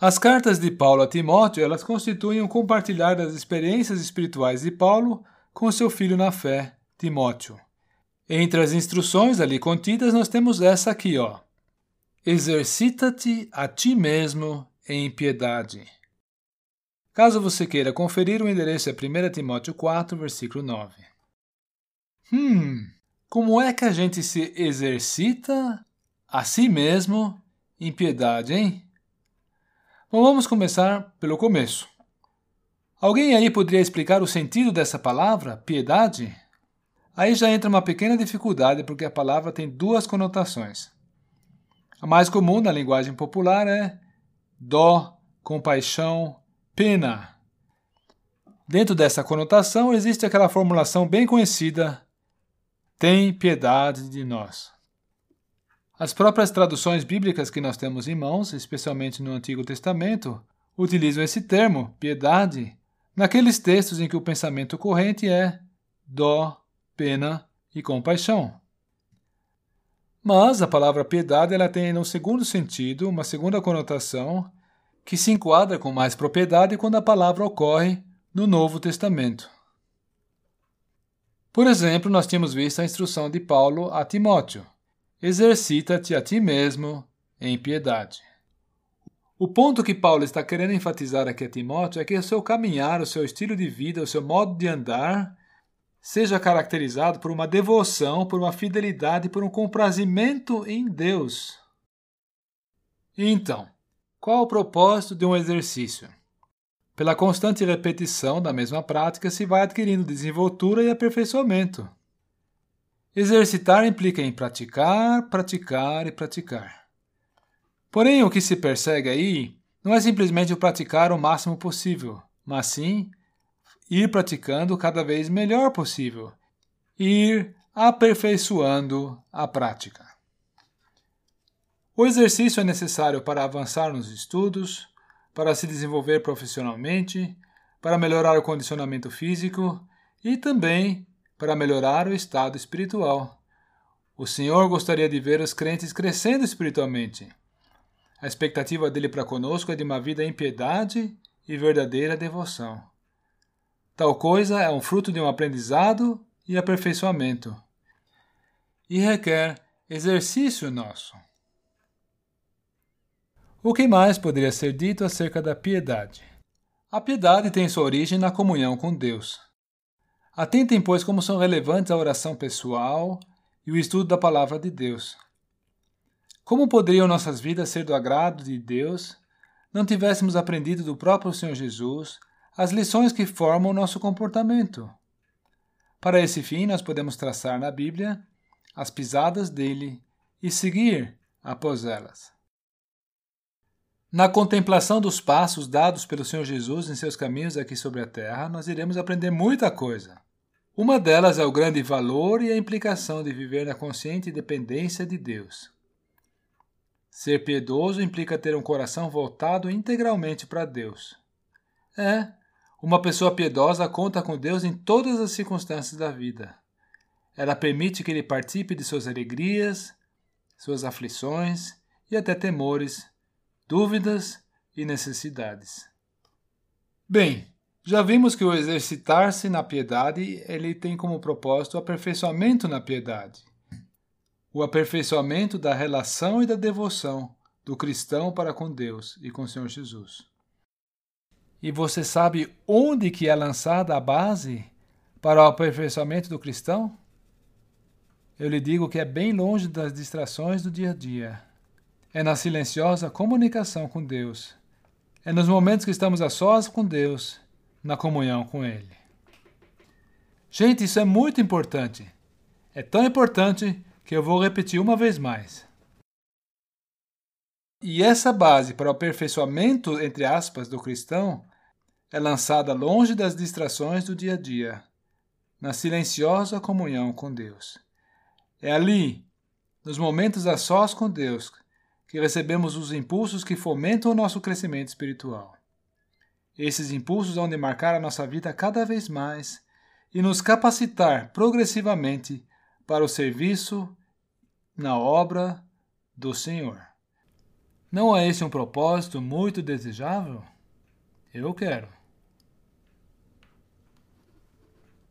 As cartas de Paulo a Timóteo, elas constituem um compartilhar das experiências espirituais de Paulo com seu filho na fé, Timóteo. Entre as instruções ali contidas, nós temos essa aqui, ó. Exercita-te a ti mesmo em piedade. Caso você queira conferir, o endereço é 1 Timóteo 4, versículo 9. Hum, como é que a gente se exercita a si mesmo em piedade, hein? Bom, vamos começar pelo começo. Alguém aí poderia explicar o sentido dessa palavra, piedade? Aí já entra uma pequena dificuldade porque a palavra tem duas conotações. A mais comum na linguagem popular é dó, compaixão, pena. Dentro dessa conotação existe aquela formulação bem conhecida: tem piedade de nós. As próprias traduções bíblicas que nós temos em mãos, especialmente no Antigo Testamento, utilizam esse termo, piedade, naqueles textos em que o pensamento corrente é dó, pena e compaixão. Mas a palavra piedade ela tem, no segundo sentido, uma segunda conotação que se enquadra com mais propriedade quando a palavra ocorre no Novo Testamento. Por exemplo, nós tínhamos visto a instrução de Paulo a Timóteo exercita-te a ti mesmo em piedade. O ponto que Paulo está querendo enfatizar aqui a Timóteo é que o seu caminhar, o seu estilo de vida, o seu modo de andar seja caracterizado por uma devoção, por uma fidelidade, por um comprazimento em Deus. Então, qual o propósito de um exercício? Pela constante repetição da mesma prática se vai adquirindo desenvoltura e aperfeiçoamento. Exercitar implica em praticar, praticar e praticar. Porém, o que se persegue aí não é simplesmente o praticar o máximo possível, mas sim ir praticando cada vez melhor possível, ir aperfeiçoando a prática. O exercício é necessário para avançar nos estudos, para se desenvolver profissionalmente, para melhorar o condicionamento físico e também para melhorar o estado espiritual. O Senhor gostaria de ver os crentes crescendo espiritualmente. A expectativa dele para conosco é de uma vida em piedade e verdadeira devoção. Tal coisa é um fruto de um aprendizado e aperfeiçoamento. E requer exercício nosso. O que mais poderia ser dito acerca da piedade? A piedade tem sua origem na comunhão com Deus. Atentem, pois, como são relevantes a oração pessoal e o estudo da palavra de Deus. Como poderiam nossas vidas ser do agrado de Deus não tivéssemos aprendido do próprio Senhor Jesus as lições que formam o nosso comportamento? Para esse fim, nós podemos traçar na Bíblia as pisadas dele e seguir após elas. Na contemplação dos passos dados pelo Senhor Jesus em seus caminhos aqui sobre a terra, nós iremos aprender muita coisa. Uma delas é o grande valor e a implicação de viver na consciente dependência de Deus. Ser piedoso implica ter um coração voltado integralmente para Deus. É, uma pessoa piedosa conta com Deus em todas as circunstâncias da vida. Ela permite que ele participe de suas alegrias, suas aflições e até temores, dúvidas e necessidades. Bem, já vimos que o exercitar-se na piedade ele tem como propósito o aperfeiçoamento na piedade. O aperfeiçoamento da relação e da devoção do cristão para com Deus e com o Senhor Jesus. E você sabe onde que é lançada a base para o aperfeiçoamento do cristão? Eu lhe digo que é bem longe das distrações do dia a dia. É na silenciosa comunicação com Deus. É nos momentos que estamos a sós com Deus na comunhão com Ele. Gente, isso é muito importante. É tão importante que eu vou repetir uma vez mais. E essa base para o aperfeiçoamento, entre aspas, do cristão é lançada longe das distrações do dia a dia, na silenciosa comunhão com Deus. É ali, nos momentos a sós com Deus, que recebemos os impulsos que fomentam o nosso crescimento espiritual. Esses impulsos vão demarcar a nossa vida cada vez mais e nos capacitar progressivamente para o serviço na obra do Senhor. Não é esse um propósito muito desejável? Eu quero.